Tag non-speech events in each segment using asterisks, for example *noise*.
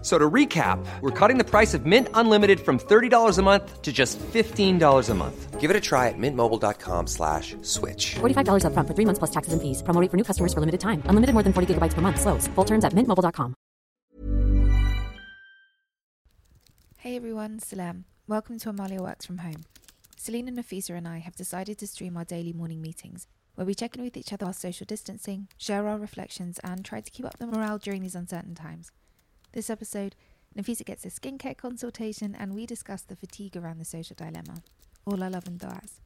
F- So to recap, we're cutting the price of Mint Unlimited from $30 a month to just $15 a month. Give it a try at mintmobile.com slash switch. $45 upfront for three months plus taxes and fees. Promo for new customers for limited time. Unlimited more than 40 gigabytes per month. Slows. Full terms at mintmobile.com. Hey everyone, Salam. Welcome to Amaliah Works from Home. Selina Nafisa and I have decided to stream our daily morning meetings, where we check in with each other while social distancing, share our reflections, and try to keep up the morale during these uncertain times. This episode, Nafisa gets a skincare consultation, and we discuss the fatigue around the social dilemma. All our love and du'as.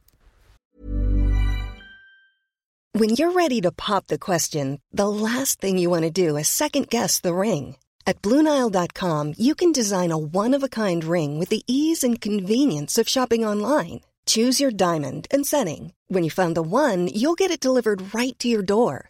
When you're ready to pop the question, the last thing you want to do is second guess the ring. At Bluenile.com, you can design a one of a kind ring with the ease and convenience of shopping online. Choose your diamond and setting. When you find the one, you'll get it delivered right to your door.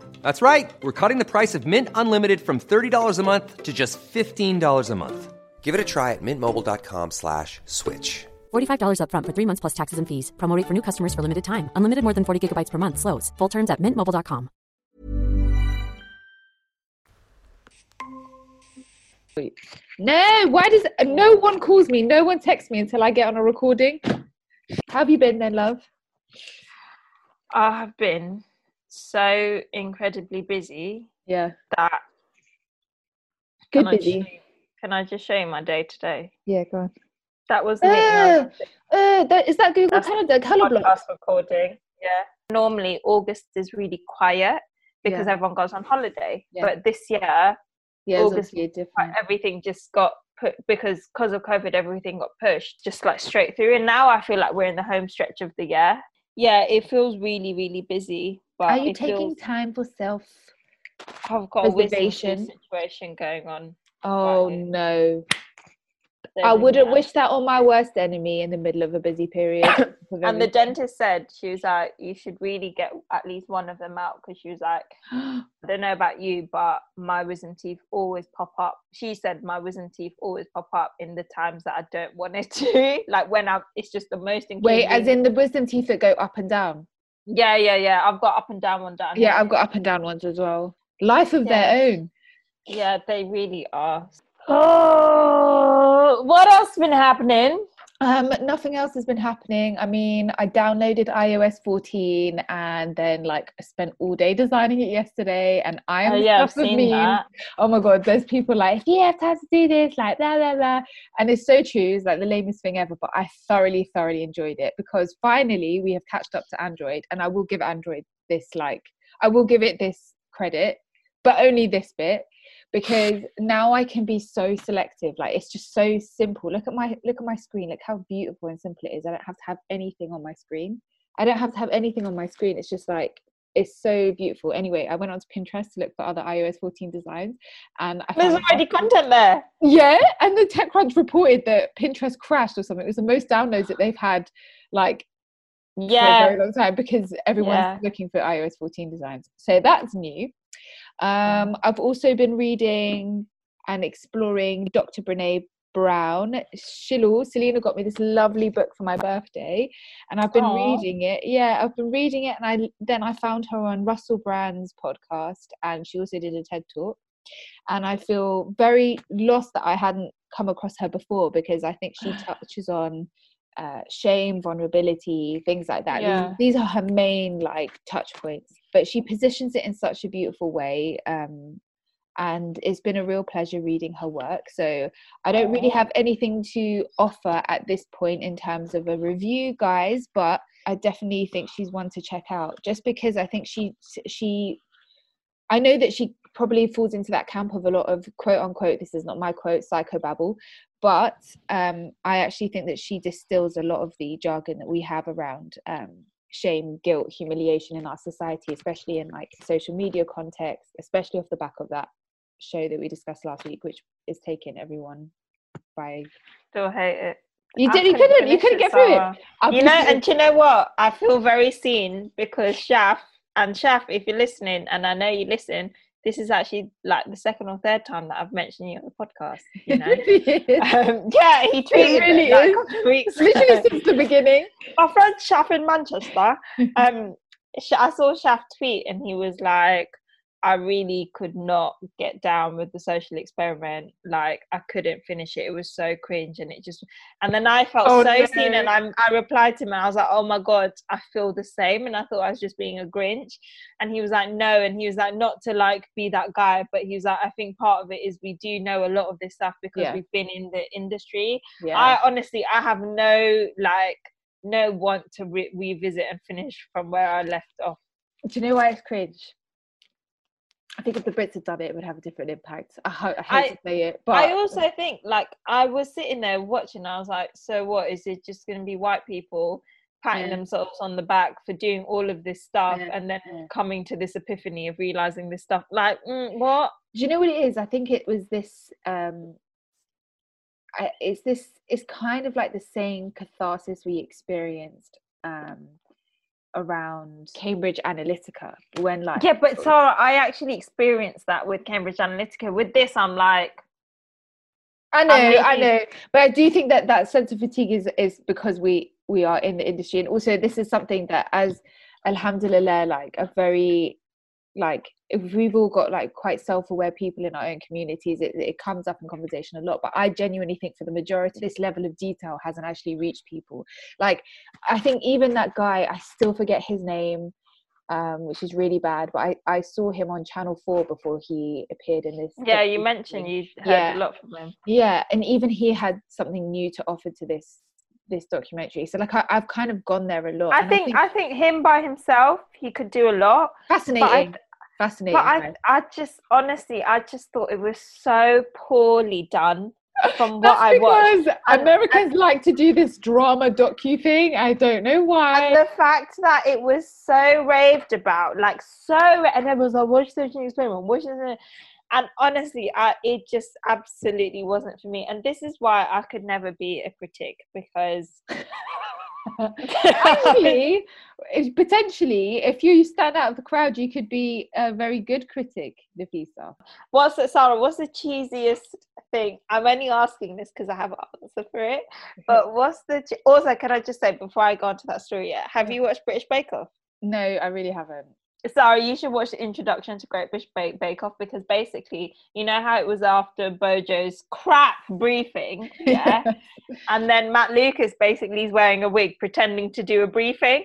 That's right. We're cutting the price of Mint Unlimited from $30 a month to just $15 a month. Give it a try at mintmobile.com slash switch. $45 upfront for three months plus taxes and fees. Promote rate for new customers for limited time. Unlimited more than 40 gigabytes per month. Slows. Full terms at mintmobile.com. No, why does no one calls me? No one texts me until I get on a recording. How have you been then, love? I have been so incredibly busy Yeah, that good can I, busy. just- can I just show you my day today? Yeah, go on. That was the Uh, uh, that, is that Google That's Calendar? Color block. recording. Yeah. Normally August is really quiet because Yeah. everyone goes on holiday. Yeah. But this year Yeah, August everything just got put because because of COVID everything got pushed just like straight through. And now I feel like we're in the home stretch of the year. Yeah, it feels really, really busy. But Are you taking feels- time for self? I've got a preservation? situation going on. Oh Right. no! I wouldn't wish that on my worst enemy in the middle of a busy period. *coughs* And the dentist said she was like, you should really get at least one of them out because she was like, *gasps* I don't know about you, but my wisdom teeth always pop up. She said my wisdom teeth always pop up in the times that I don't want it to. *laughs* like when I'm, it's just the most. Wait, as in the wisdom teeth that go up and down. Yeah, yeah, yeah. I've got up and down one down. Yeah. I've got up and down ones as well. Life of Yeah. their own. Yeah, they really are. Oh, what else been happening? Um, nothing else has been happening. I mean, I downloaded iOS 14 and then like I spent all day designing it yesterday and I am Oh, yeah, I've with seen memes. that. Oh my god, there's people like, yeah, have time to do this, like blah blah blah. And it's so true, it's like the lamest thing ever, but I thoroughly, thoroughly enjoyed it because finally we have catched up to Android and I will give Android this like I will give it this credit, but only this bit because now I can be so selective. Like it's just so simple. Look at my look at my screen. Look how beautiful and simple it is. I don't have to have anything on my screen. I don't have to have anything on my screen. It's just like it's so beautiful. Anyway, I went onto Pinterest to look for other iOS 14 designs, and I There's already content there. yeah, and the TechCrunch reported that Pinterest crashed or something. It was the most downloads that they've had, like for a Yeah, very long time because everyone's Yeah. looking for iOS 14 designs. So that's new. Um, I've also been reading and exploring Dr. Brene Brown. Shilu, Selina got me this lovely book for my birthday, and I've been Aw. reading it. Yeah, I've been reading it, and I then I found her on Russell Brand's podcast, and she also did a TED talk. And I feel very lost that I hadn't come across her before because I think she *sighs* touches on uh, shame, vulnerability, things like that. These- Yeah. These, are her main like touch points, but she positions it in such a beautiful way. Um, and it's been a real pleasure reading her work. So I don't really have anything to offer at this point in terms of a review, guys, but I definitely think she's one to check out just because I think she she I know that she probably falls into that camp of a lot of quote unquote this is not my quote psychobabble but um, i actually think that she distills a lot of the jargon that we have around um, shame guilt humiliation in our society especially in like social media context especially off the back of that show that we discussed last week which is taking everyone by Still hate it. you I did you couldn't you couldn't get through it I'll You know, push and do you know what? I feel very seen because Shaf and Shaf, if you're listening, and I know you listen, this is actually like the second or third time that I've mentioned you on the podcast. *laughs* You know, *laughs* um, yeah, he tweeted really it, like, weeks. *laughs* literally ago. since the beginning My friend Shaf in Manchester, um, I saw Shaf tweet, and he was like, "I really could not get down with the social experiment. Like, I couldn't finish it. It was so cringe, and it just." And then I felt Oh, so seen, and I I replied to him, and I was like, "Oh my god, I feel the same." And I thought I was just being a Grinch, and he was like, "No," and he was like, "Not to like be that guy, but he was like, I think part of it is we do know a lot of this stuff because Yeah. we've been in the industry." yeah I honestly, I have no like no want to re- revisit and finish from where I left off. do you know why it's cringe I think if the Brits had done it, it would have a different impact. I, ho- I hate I- to say it, but I also think like I was sitting there watching. I was like, so what is it just going to be white people patting Yeah. themselves on the back for doing all of this stuff Yeah, and then yeah. coming to this epiphany of realizing this stuff? Like, mm, what? do you know what it is? I think it was this. um I, it's this. It's kind of like the same catharsis we experienced um around Cambridge Analytica when, like, Yeah, but Sara, I actually experienced that with Cambridge Analytica. With this, I'm like, I know, and I know, but I do think that that sense of fatigue is is because we we are in the industry, and also this is something that, as Alhamdulillah, like a very like if we've all got like quite self-aware people in our own communities, it, it comes up in conversation a lot. But I genuinely think for the majority, this level of detail hasn't actually reached people. Like I think even that guy, I still forget his name. Um, which is really bad, but I, I saw him on Channel 4 before he appeared in this. yeah, you mentioned you heard Yeah. a lot from him. yeah and even he had something new to offer to this this documentary so like I, i've kind of gone there a lot I and think I think him by himself, he could do a lot. fascinating fascinating But I. I just honestly, I just thought it was so poorly done from *laughs* what I watched. because And- americans like to do this drama docu thing i don't know why And the fact that it was so raved about, like so, and everyone was like, "Watch the experiment, watch this," and honestly, I, it just absolutely wasn't for me. And this is why I could never be a critic because *laughs* actually potentially if you stand out of the crowd you could be a very good critic nafisa What's the Sara? What's the cheesiest thing? I'm only asking this because I have an answer for it. *laughs* But what's the che- also? Can I just say before I go on to that story? Yet, have you watched British Bake Off? no i really haven't Sara, you should watch the introduction to Great British Bake, Bake Off because basically, you know how it was after Bojo's crap briefing, *laughs* yeah, and then Matt Lucas basically is wearing a wig pretending to do a briefing.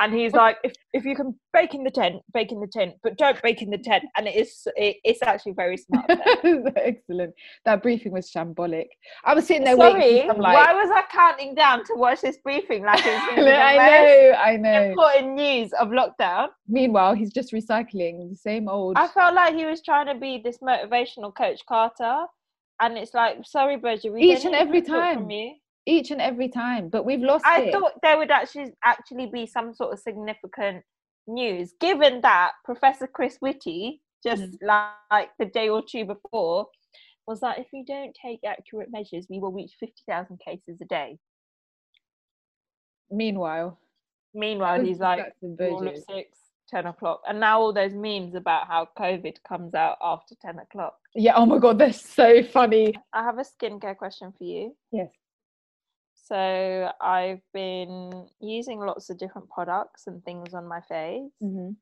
And he's like, if, if you can bake in the tent, bake in the tent, but don't bake in the tent. And it is it, it's actually very smart. *laughs* Excellent. That briefing was shambolic. I was sitting there waiting. Sorry, for some, like, why was I counting down to watch this briefing like it's was gonna be the I know, I know. important news of lockdown? Meanwhile, he's just recycling the same old. I felt like he was trying to be this motivational coach Carter, and it's like, sorry, Berger, we Each and every time. from you. Each and every time, but we've lost I it. thought there would actually actually be some sort of significant news, given that Professor Chris Whitty just Mm-hmm. like the day or two before was like, if we don't take accurate measures, we will reach fifty thousand cases a day. Meanwhile, Meanwhile, he's like, rule of six, 10 o'clock. And now all those memes about how COVID comes out after 10 o'clock. yeah. Oh my god, they're so funny. I have a skincare question for you. Yes. So I've been using lots of different products and things on my face. Mm-hmm.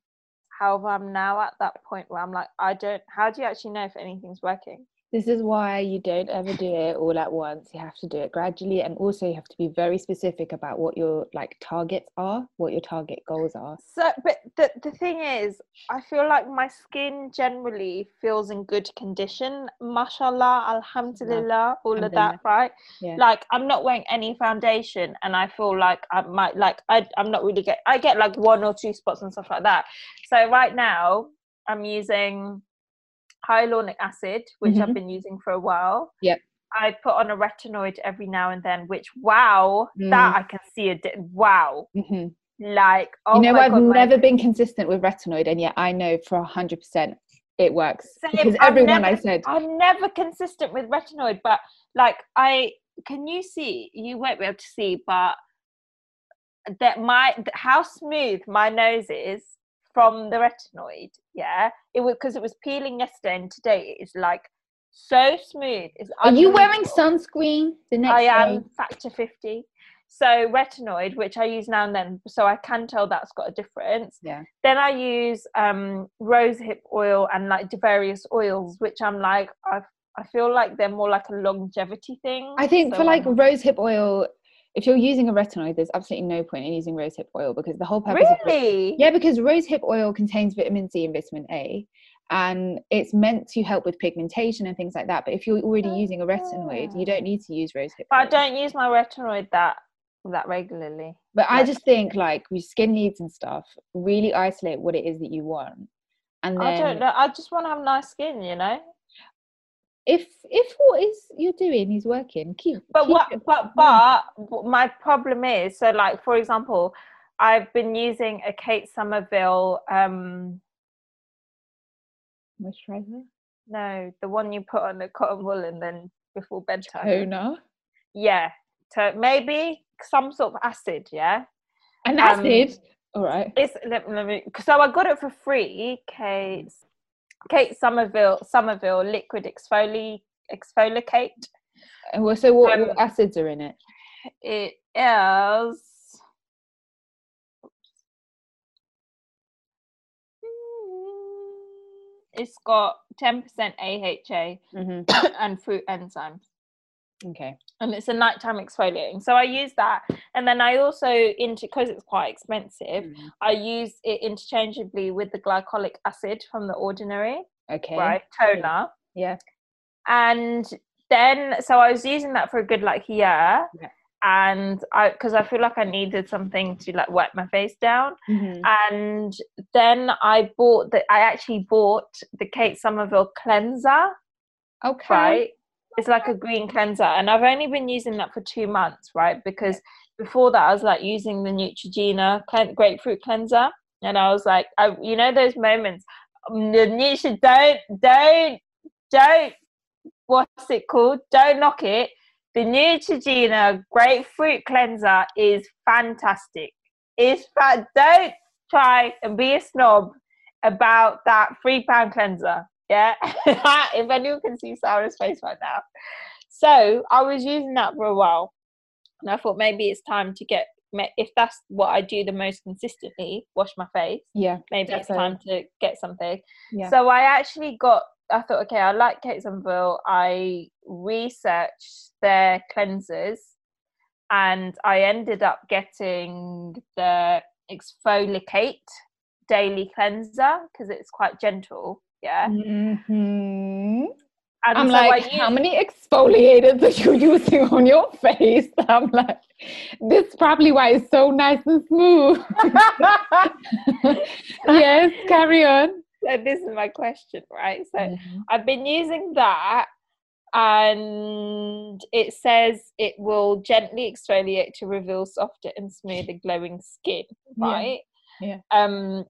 However, I'm now at that point where I'm like, I don't, how do you actually know if anything's working? This is why you don't ever do it all at once. You have to do it gradually, and also you have to be very specific about what your like targets are, what your target goals are. So, but the the thing is, I feel like my skin generally feels in good condition. Mashallah, alhamdulillah, all of that, right? Yeah. Like I'm not wearing any foundation, and I feel like I might like I I'm not really get I get like one or two spots and stuff like that. So right now I'm using hyaluronic acid, which I've Mhm. been using for a while. Yep. I put on a retinoid every now and then, which wow, Mm. that I can see a di- wow. hmm Like oh you know, I've God, never been consistent with retinoid, and yet I know for hundred percent it works Same, because I've everyone I never- said, I'm never consistent with retinoid, but like I can you see you won't be able to see, but that my how smooth my nose is from the retinoid. Yeah, it was because it was peeling yesterday, and today it is like so smooth. It's "Are you wearing sunscreen?" The next I day, am factor 50. So retinoid, which I use now and then, so I can tell that's got a difference. Yeah. Then I use um rosehip oil and like various oils, which I'm like I I feel like they're more like a longevity thing. I think so for like I'm- rosehip oil, if you're using a retinoid, there's absolutely no point in using rosehip oil because the whole purpose of really, Yeah, because rosehip oil contains vitamin C and vitamin A, and it's meant to help with pigmentation and things like that. But if you're already oh, using a retinoid, you don't need to use rosehip but I don't use my retinoid that that regularly. But I just think like with skin needs and stuff, really isolate what it is that you want, and then I don't know. I just want to have nice skin, you know. If if what is you're doing is working, keep. but keep what but but my problem is so like for example i've been using a kate somerville um moisturizer, no the one you put on the cotton wool and then before bedtime toner, yeah to maybe some sort of acid yeah and Um, acid. All right. it's let, let me so i got it for free kate kate somerville somerville liquid exfoli ExfoliKate. And well, so what, um, what acids are in it? it is it's got 10% AHA hmm and fruit enzymes Okay. and it's a nighttime exfoliating so i use that and then i also into because it's quite expensive Mm. i use it interchangeably with the glycolic acid from the ordinary Okay. right toner Yeah. and then so i was using that for a good like year Yeah. and i because i feel like i needed something to like wipe my face down Mhm. and then i bought the i actually bought the kate somerville cleanser Okay. right it's like a green cleanser and i've only been using that for two months right? Because before that i was like using the neutrogena grapefruit cleanser and i was like I, you know those moments um, the Nutri- don't don't don't what's it called? Don't knock it. The neutrogena grapefruit cleanser is fantastic. It's fa- don't try and be a snob about that three pound cleanser yeah *laughs* if anyone can see sara's face right now so i was using that for a while and i thought maybe it's time to get if that's what i do the most consistently wash my face Yeah. maybe it's time to get something Yeah. so i actually got i thought okay i like kate Somerville. i researched their cleansers and i ended up getting the ExfoliKate daily cleanser because it's quite gentle yeah hmm and I'm like, how many exfoliators are you *laughs* using on your face? *laughs* I'm like, this is probably why it's so nice and smooth. *laughs* yes, carry on. so this is my question right so Mm-hmm. I've been using that and it says it will gently exfoliate to reveal softer and smoother glowing skin, Yeah. right? Yeah. Um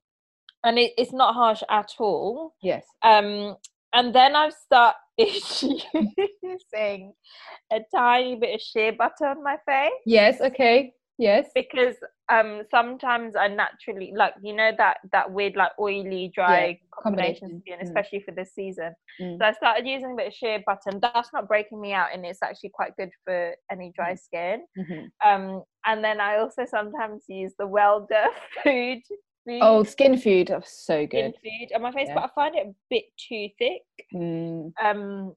and it, it's not harsh at all. Yes. Um and then I've started using *laughs* a tiny bit of shea butter on my face Yes. Okay. Yes. because um sometimes I naturally like you know that that weird like oily dry combination combination, skin mm. especially for this season Mm. so I started using a bit of shea butter and that's not breaking me out and it's actually quite good for any Mm. dry skin Mhm. um and then I also sometimes use the Weleda *laughs* food food Oh, skin food. Oh, so good. skin food on my face Yeah. but I find it a bit too thick Mm. um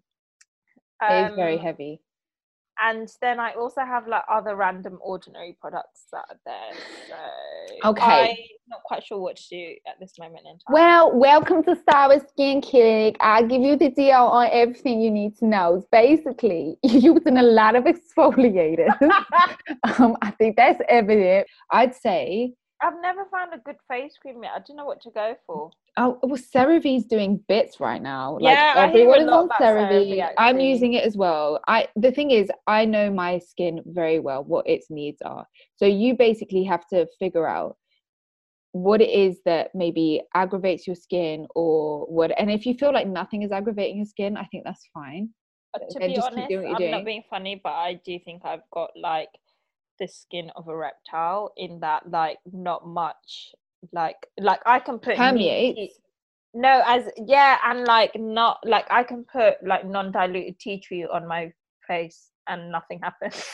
it is very Um, heavy. And then I also have like other random ordinary products that are there. So Okay. I'm not quite sure what to do at this moment in time. Well, welcome to Sara's Skin Clinic. I'll give you the deal on everything you need to know. It's basically, *laughs* you're using a lot of exfoliators. *laughs* um, I think that's evident. I'd say, I've never found a good face cream yet. I don't know what to go for. oh, well, CeraVe's doing bits right now. Yeah, I like hear a everyone is on about CeraVe. CeraVe, I'm using it as well. I the thing is, I know my skin very well, what its needs are. So you basically have to figure out what it is that maybe aggravates your skin or what and if you feel like nothing is aggravating your skin i think that's fine Uh, to then be honest, I'm you're not being funny, but I do think I've got like the skin of a reptile in that like not much like like I can put permeates No, as yeah, and like not like I can put like non-diluted tea tree on my face and nothing happens.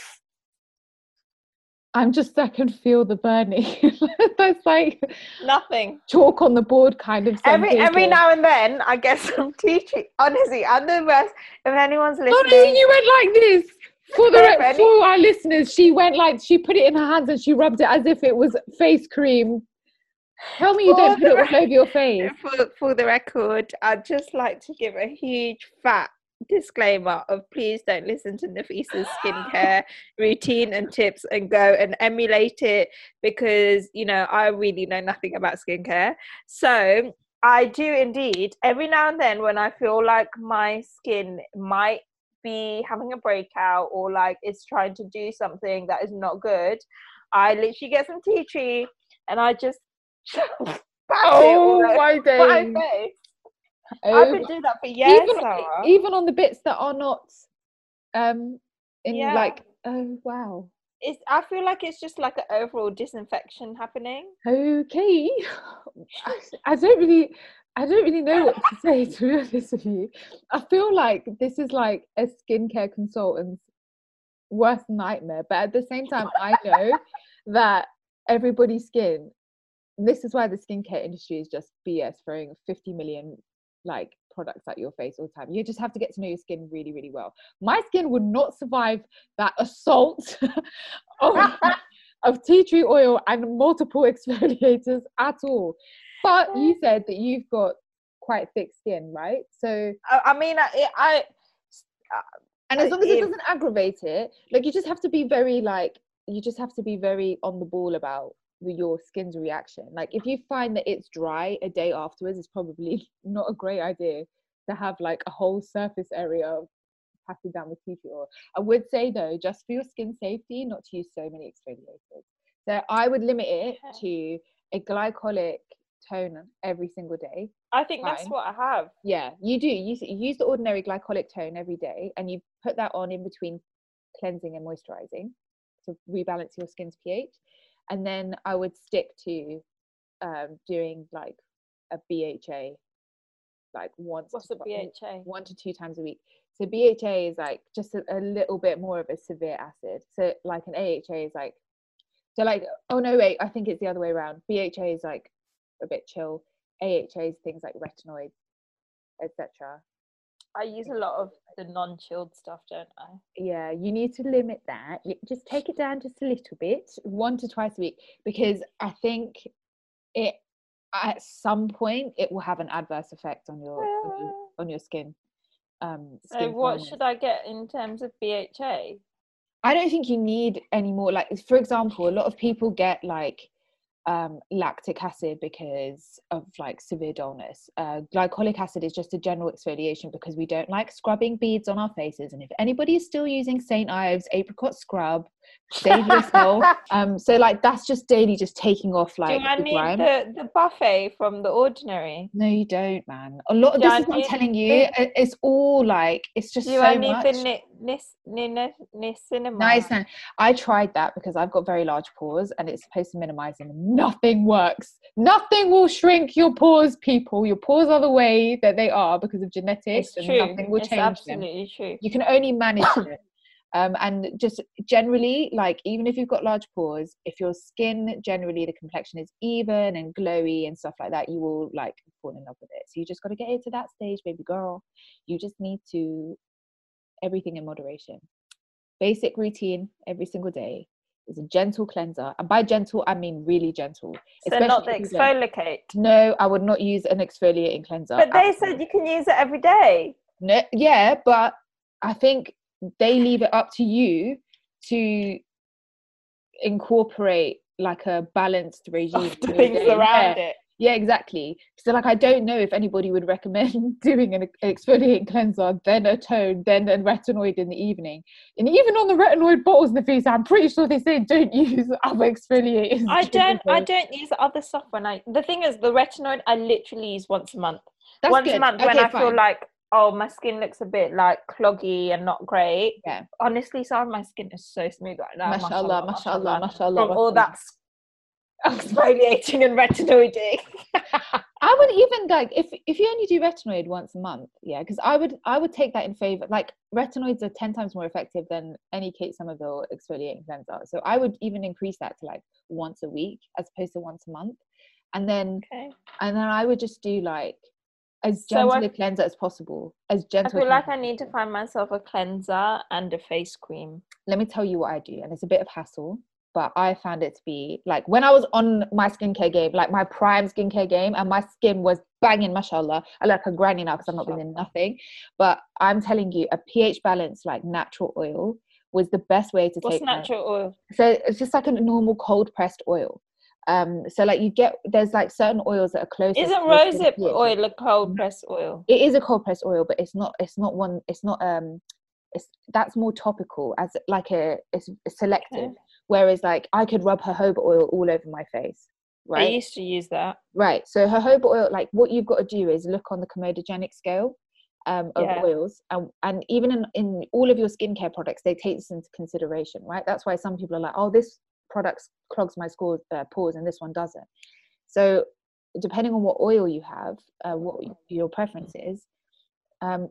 i'm just i can feel the burning *laughs* that's like nothing. chalk on the board kind of Every every now and then I get some *laughs* tea tree. Honestly, I'm the best. If anyone's Honestly, listening, you went like this for the *laughs* for our listeners. She went like she put it in her hands and she rubbed it as if it was face cream. Tell me you don't For put it all over your face. for, for the record, I'd just like to give a huge fat disclaimer of please don't listen to Nafisa's skincare *laughs* routine and tips and go and emulate it because you know I really know nothing about skincare. So I do indeed every now and then when I feel like my skin might be having a breakout or like it's trying to do something that is not good, I literally get some tea tree and I just *laughs* pat it all Oh my *laughs* my days! Oh I've been doing that for years. even Sara. even on the bits that are not um in Yeah. like oh wow it's, I feel like it's just like an overall disinfection happening. okay *laughs* I, I don't really i don't really know what to *laughs* say to be honest with you. I feel like this is like a skincare consultant's worst nightmare but at the same time i know that everybody's skin this is why the skincare industry is just bs throwing 50 million like products at your face all the time. You just have to get to know your skin really really well. My skin would not survive that assault *laughs* of, of tea tree oil and multiple *laughs* exfoliators at all but you said that you've got quite thick skin right? So I, I mean, I, it- I and as Uh, long as it if- doesn't aggravate it like you just have to be very like you just have to be very on the ball about your skin's reaction. Like if you find that it's dry a day afterwards it's probably *laughs* not a great idea to have like a whole surface area of passing down with tea tree oil i would say though just for your skin safety not to use so many exfoliators. So i would limit it to a glycolic toner every single day I think that's what I have. yeah, you do. You, you use the ordinary glycolic tone every day, and you put that on in between cleansing and moisturizing to rebalance your skin's pH. And then I would stick to um, doing like a BHA, like once. What's to a BHA? One to two times a week. So BHA is like just a, a little bit more of a severe acid. So like an AHA is like, so like oh no wait, I think it's the other way around. BHA is like a bit chill. AHAs things like retinoids, etc. I use a lot of the non-chilled stuff, don't I? Yeah, you need to limit that. You just take it down just a little bit, one to twice a week, because I think it at some point it will have an adverse effect on your on your, on your skin. Um, So skin what firmness. should I get in terms of BHA? I don't think you need any more. Like, for example, a lot of people get like um, lactic acid because of like severe dullness. Uh, glycolic acid is just a general exfoliation because we don't like scrubbing beads on our faces. And if anybody is still using St. Ives apricot scrub, save yourself. *laughs* um, so like that's just daily, just taking off like Do I the need grime. the, the buffet from the ordinary? No, you don't, man. A lot of Do this I is what I'm telling you. the- It's all like it's just Do so I need much. the ni- nis, ni, ni, niacinamide? Nice. I tried that because I've got very large pores and it's supposed to minimize them. Nothing works. Nothing will shrink your pores, people. Your pores are the way that they are because of genetics It's and true. nothing will it's change them. absolutely true. You can only manage it. Um, and just generally, like even if you've got large pores, if your skin generally the complexion is even and glowy and stuff like that, you will like fall in love with it. So you just got to get it to that stage, baby girl. You just need to everything in moderation. Basic routine every single day is a gentle cleanser. And by gentle, I mean really gentle. So not the especially if you don't- exfoliate. No, I would not use an exfoliating cleanser. But they at said you can use it every day. No, yeah, but I think they leave it up to you to incorporate like a balanced regime. To things around yeah. it. Yeah, exactly. So, like, I don't know if anybody would recommend *laughs* doing an exfoliating cleanser, then a tone, then a retinoid in the evening. And even on the retinoid bottles in the face, I'm pretty sure they say don't *laughs* use other exfoliators. I don't. I don't use other stuff when I. The thing is, the retinoid I literally use once a month. That's once good. a month when Okay, I feel like oh my skin looks a bit like cloggy and not great. Yeah. Honestly, sorry, my skin is so smooth right now. Mashallah, mashallah, mashallah, From all that exfoliating *laughs* and retinoiding. *laughs* I would even like if if you only do retinoid once a month, yeah, because I would I would take that in favor. Like retinoids are ten times more effective than any Kate Somerville exfoliating cleanser, so I would even increase that to like once a week as opposed to once a month, and then okay. and then I would just do like as So gentle I- a cleanser as possible. As I gentle. a feel like I need to find myself a cleanser and a face cream. let me tell you what I do, and it's a bit of hassle, but I found it to be like when I was on my skincare game, like my prime skincare game, and my skin was banging, mashallah. I look like a granny now because I'm not in nothing. But I'm telling you, a pH balance like natural oil was the best way to What's take. my- natural oil? so it's just like a normal cold pressed oil. Um, so like you get there's like certain oils that are close. Isn't rosehip oil a cold pressed oil? It is a cold pressed oil, but it's not. It's not one. It's not. Um, it's that's more topical as like a it's selective. Okay. Whereas like I could rub jojoba oil all over my face, Right. I used to use that. Right. So jojoba oil, like what you've got to do is look on the comedogenic scale um, of Yeah. oils, and and even in in all of your skincare products, they take this into consideration, right? That's why some people are like, oh, this product clogs my scores, uh, pores, and this one doesn't. So depending on what oil you have, uh, what your preference is, um,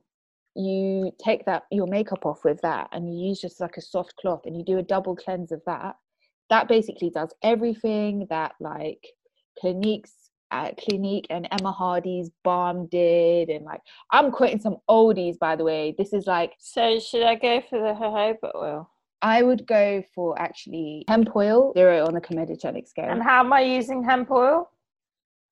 you take that your makeup off with that, and you use just like a soft cloth, and you do a double cleanse of that. That basically does everything that like Clinique's uh, Clinique and Emma Hardy's balm did, and like I'm quoting some oldies by the way. This is like So should I go for the jojoba oil? I would go for actually hemp oil, zero on the comedogenic scale. And how am I using hemp oil?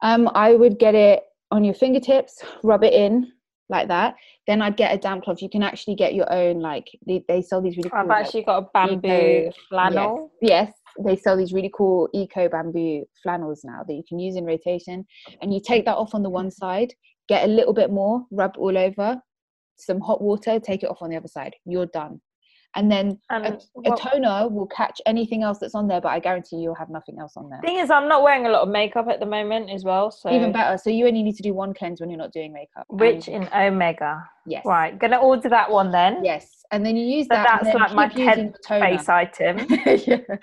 Um, I would get it on your fingertips, rub it in like that. Then I'd get a damp cloth. You can actually get your own like they, they sell these really cool. I've like, actually got a bamboo eco- flannel. Yes, yes, they sell these really cool eco bamboo flannels now that you can use in rotation. And you take that off on the one side, get a little bit more, rub all over, some hot water, take it off on the other side. You're done. And then a, a toner will catch anything else that's on there, but I guarantee you'll have nothing else on there. Thing is, I'm not wearing a lot of makeup at the moment as well. So Even better. So you only need to do one cleanse when you're not doing makeup. rich and- in omega. yes. Right, gonna order that one then. Yes. And then you use So that. that's like my keep using tenth the toner. face item. *laughs* yeah.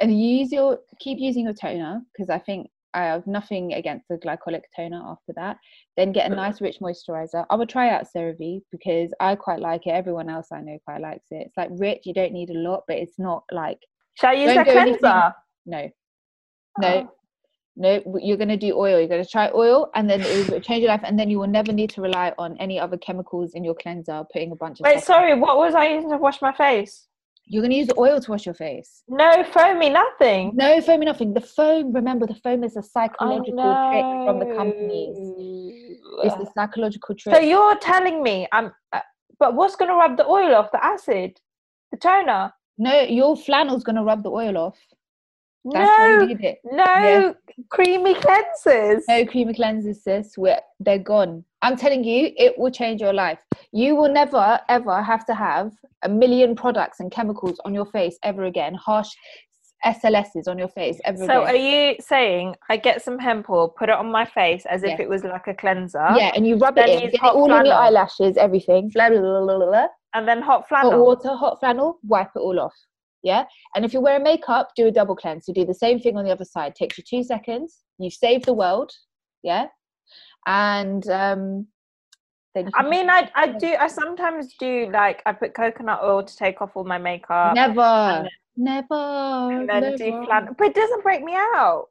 And you use your keep using your toner because I think I have nothing against the glycolic toner after that. Then get a nice rich moisturizer. I would try out CeraVe because I quite like it. Everyone else I know quite likes it. It's like rich. You don't need a lot, but it's not like Shall I use a cleanser? no, no, Oh. no. You're gonna do oil. You're gonna try oil, and then it will change your life. And then you will never need to rely on any other chemicals in your cleanser. Putting a bunch of Wait, sorry, what was I using to wash my face? You're gonna use the oil to wash your face. No, foamy, nothing. No foamy, nothing. The foam, remember, the foam is a psychological trick from the companies. It's the psychological trick. So you're telling me I'm, uh, but what's gonna rub the oil off? The acid, the toner? no, your flannel's gonna rub the oil off. That's no, you need it. no, creamy cleansers. No creamy cleansers, sis. We're, they're gone. I'm telling you, it will change your life. You will never, ever have to have a million products and chemicals on your face ever again. Harsh SLSs on your face ever So are you saying I get some hemp oil, put it on my face as Yes. if it was like a cleanser? yeah, and you rub it in. it all on your eyelashes, everything. Blah, blah, blah, blah, blah, blah. And then hot flannel. hot water, hot flannel, wipe it all off. Yeah. And if you're wearing makeup, do a double cleanse. You do the same thing on the other side. Takes you two seconds. You've saved the world. Yeah. And um I mean, I I do. I sometimes do like I put coconut oil to take off all my makeup, never, and never, and then do never. flannel, but it doesn't break me out.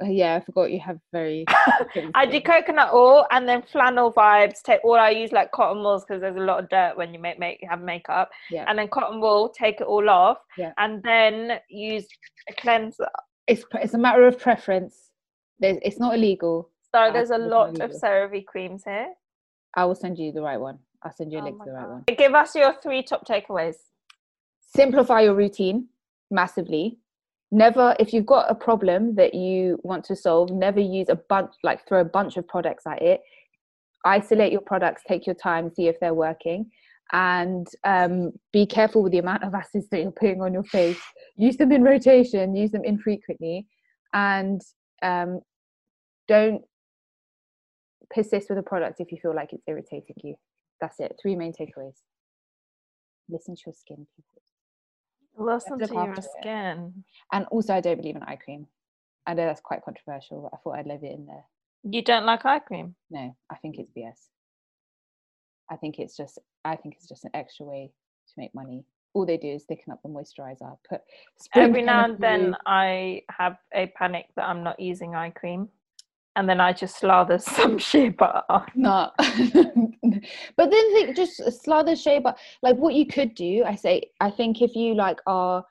Uh, yeah, I forgot you have very. *laughs* I do coconut oil and then flannel vibes. Take all I use like cotton wools because there's a lot of dirt when you make make have makeup. Yeah. And then cotton wool, take it all off. Yeah. And then use a cleanser. It's it's a matter of preference. There's, it's not illegal. So there's a lot of. CeraVe creams here. I will send you the right one. I'll send you a Oh link to the right God. one. Give us your three top takeaways. Simplify your routine massively. Never, if you've got a problem that you want to solve, never use a bunch, like throw a bunch of products at it. Isolate your products, take your time, see if they're working, and um, be careful with the amount of acids that you're putting on your face. Use them in rotation, use them infrequently, and um, don't persist with a product if you feel like it's irritating you. That's it. Three main takeaways. Listen to your skin, people. Listen to your after it. skin. And also, I don't believe in eye cream. I know that's quite controversial, but I thought I'd leave it in there. You don't like eye cream? No, I think it's BS. I think it's just, I think it's just an extra way to make money. All they do is thicken up the moisturizer. Put Every now and then I have a panic that I'm not using eye cream. And then I just slather *laughs* some shea butter. No, *laughs* but then think just slather shea but like what you could do i say i think if you like are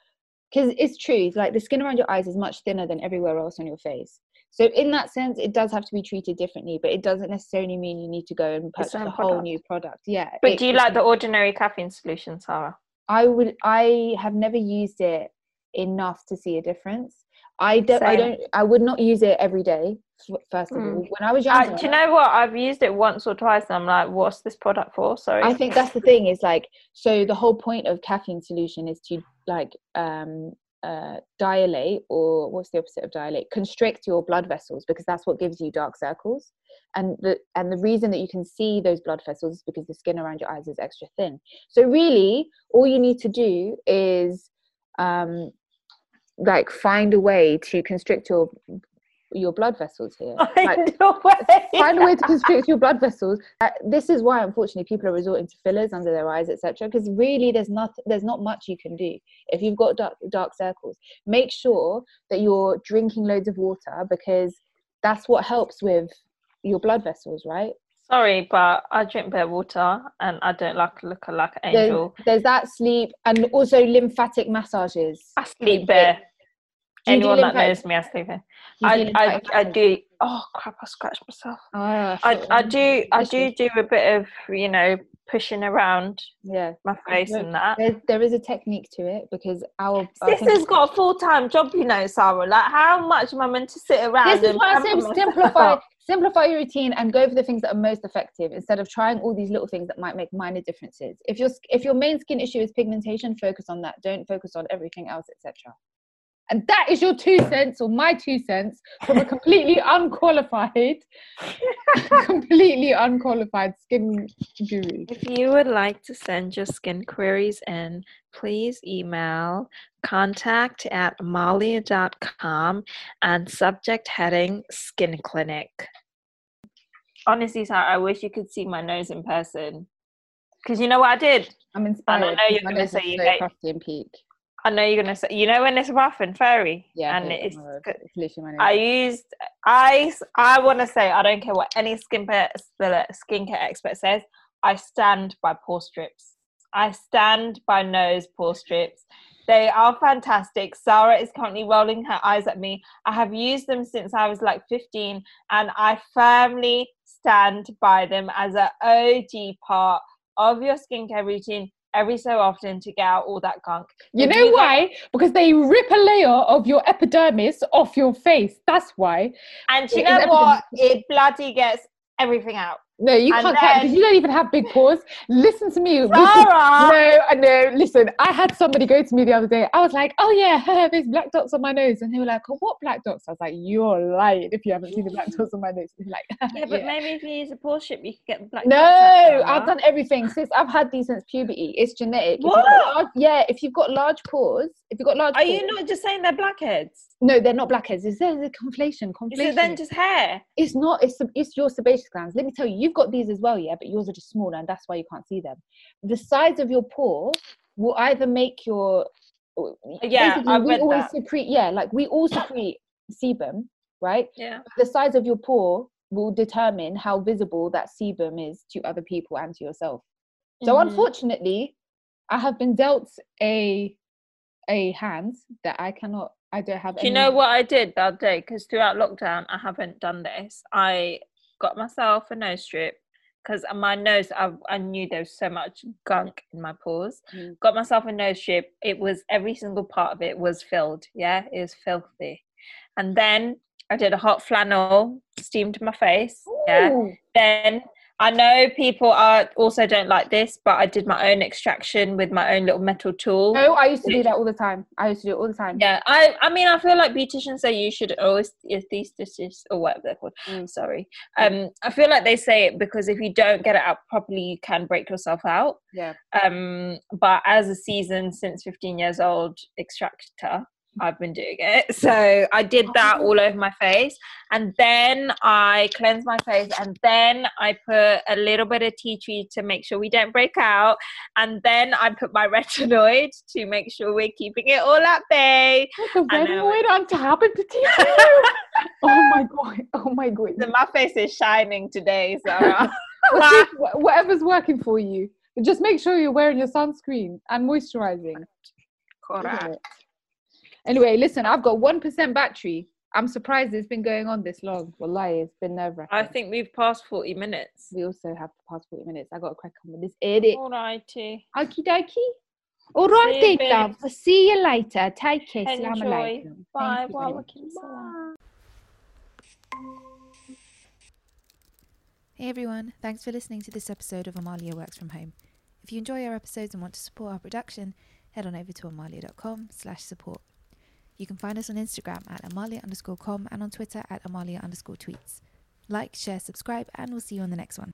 because it's true like the skin around your eyes is much thinner than everywhere else on your face. So in that sense it does have to be treated differently but it doesn't necessarily mean you need to go and purchase a whole new product. yeah But it do you like the ordinary caffeine solution, Sara? i would i have never used it enough to see a difference i don't i don't i would not use it every day first of Mm. all when i was younger do you know what? I've used it once or twice and I'm like, what's this product for? Sorry. I think that's the thing is like so the whole point of caffeine solution is to like um uh dilate or what's the opposite of dilate constrict your blood vessels because that's what gives you dark circles and the and the reason that you can see those blood vessels is because the skin around your eyes is extra thin so really all you need to do is um like find a way to constrict your your blood vessels here *laughs* like, Find a way. find a way to *laughs* constrict your blood vessels. Uh, this is why, unfortunately, people are resorting to fillers under their eyes, etc. Because really, there's not there's not much you can do if you've got dark, dark circles. Make sure that you're drinking loads of water because that's what helps with your blood vessels, right? Sorry, but I drink bare water and I don't like look like an angel. there's that sleep and also lymphatic massages. I sleep bare. Do you do Anyone that lymphatic- knows me, I sleep bare. I, I, I do. Oh crap! I scratched myself. Ah, I, shit. I do. I do do a bit of you know pushing around Yeah, my face Look, and that. there, there is a technique to it because our I Sister's got a full time job, you know, Sara. Like, how much am I meant to sit around? this is why I say simplify *laughs* simplify your routine and go for the things that are most effective instead of trying all these little things that might make minor differences. If your if your main skin issue is pigmentation focus on that. Don't focus on everything else etc and that is your two cents or my two cents from a completely *laughs* unqualified *laughs* completely unqualified skin guru If you would like to send your skin queries in, please email contact at malia.com and subject heading skin clinic. Honestly, Sara, I wish you could see my nose in person. Because you know what I did? i'm inspired And I know you're gonna say is you so hate- crusty and peak I know you're gonna say, you know, when it's rough and furry, yeah and it's. It's I used I I want to say I don't care what any skincare skincare expert says. I stand by pore strips. I stand by nose pore strips. They are fantastic. Sara is currently rolling her eyes at me. I have used them since I was like 15, and I firmly stand by them as an OG part of your skincare routine every so often to get out all that gunk. You know why? Because they rip a layer of your epidermis off your face. That's why. And you know what? It bloody gets everything out. No, you And can't because you don't even have big pores. Listen to me. *laughs* Sara! no, uh, I know. Listen, I had somebody go to me the other day. I was like, "Oh yeah, *laughs* there's black dots on my nose," and they were like, oh, "What black dots?" I was like, "You're lying if you haven't seen the black dots on my nose." Like, *laughs* Yeah, but maybe if you use a pore strip, you can get the black. No, dots out, I've done everything since I've had these since puberty. It's genetic. If What? large- yeah, if you've got large pores, if you've got large, Are you not just saying they're blackheads? No, they're not blackheads. It's there's a conflation. Is Conflation. it then just hair? it's not it's it's your sebaceous glands let me tell you you've got these as well yeah but yours are just smaller and that's why you can't see them the size of your pore will either make your Yeah, I've we always that. secrete yeah like we all secrete sebum right? Yeah. The size of your pore will determine how visible that sebum is to other people and to yourself. So Mhm. unfortunately, I have been dealt a a hand that I cannot. I don't have. Do you know what I did that day? Because throughout lockdown, I haven't done this. I got myself a nose strip because my nose, I, I knew there was so much gunk in my pores. Mm. Got myself a nose strip. It was every single part of it was filled. Yeah, it was filthy. And then I did a hot flannel, steamed my face. Yeah. Then I know people are also don't like this, but I did my own extraction with my own little metal tool. No, I used to do that all the time. I used to do it all the time. Yeah, I I mean I feel like beauticians say you should always anesthesists or whatever they're called. Mm. Sorry. Um I feel like they say it because if you don't get it out properly you can break yourself out. Yeah. Um but as a seasoned since 15 years old extractor I've been doing it. *laughs* So I did that oh. all over my face and then I cleansed my face and then I put a little bit of tea tree to make sure we don't break out and then I put my *laughs* retinoid to make sure we're keeping it all at bay. The I red know. wood on top of the tea. *laughs* oh my god! Oh my god! So my face is shining today, Sara. Well, see, wh- whatever's working for you. Just make sure you're wearing your sunscreen and moisturizing. it? Anyway, listen, I've got one percent battery. I'm surprised it's been going on this long. Wallahi, it's been nerve I think we've passed 40 minutes. we also have the past 40 minutes. I got a crack on with this edit. Alrighty. Okie dokie. All right, See you, then, love. I'll see you later. Take care. Enjoy. Alaikum. Bye. Thank you very Wa much. alaikum salam. Hey everyone, thanks for listening to this episode of Amaliah Works From Home. If you enjoy our episodes and want to support our production, head on over to amaliah.com slash support. You can find us on Instagram at amaliah underscore com and on Twitter at amaliah underscore tweets. Like, share, subscribe, and we'll see you on the next one.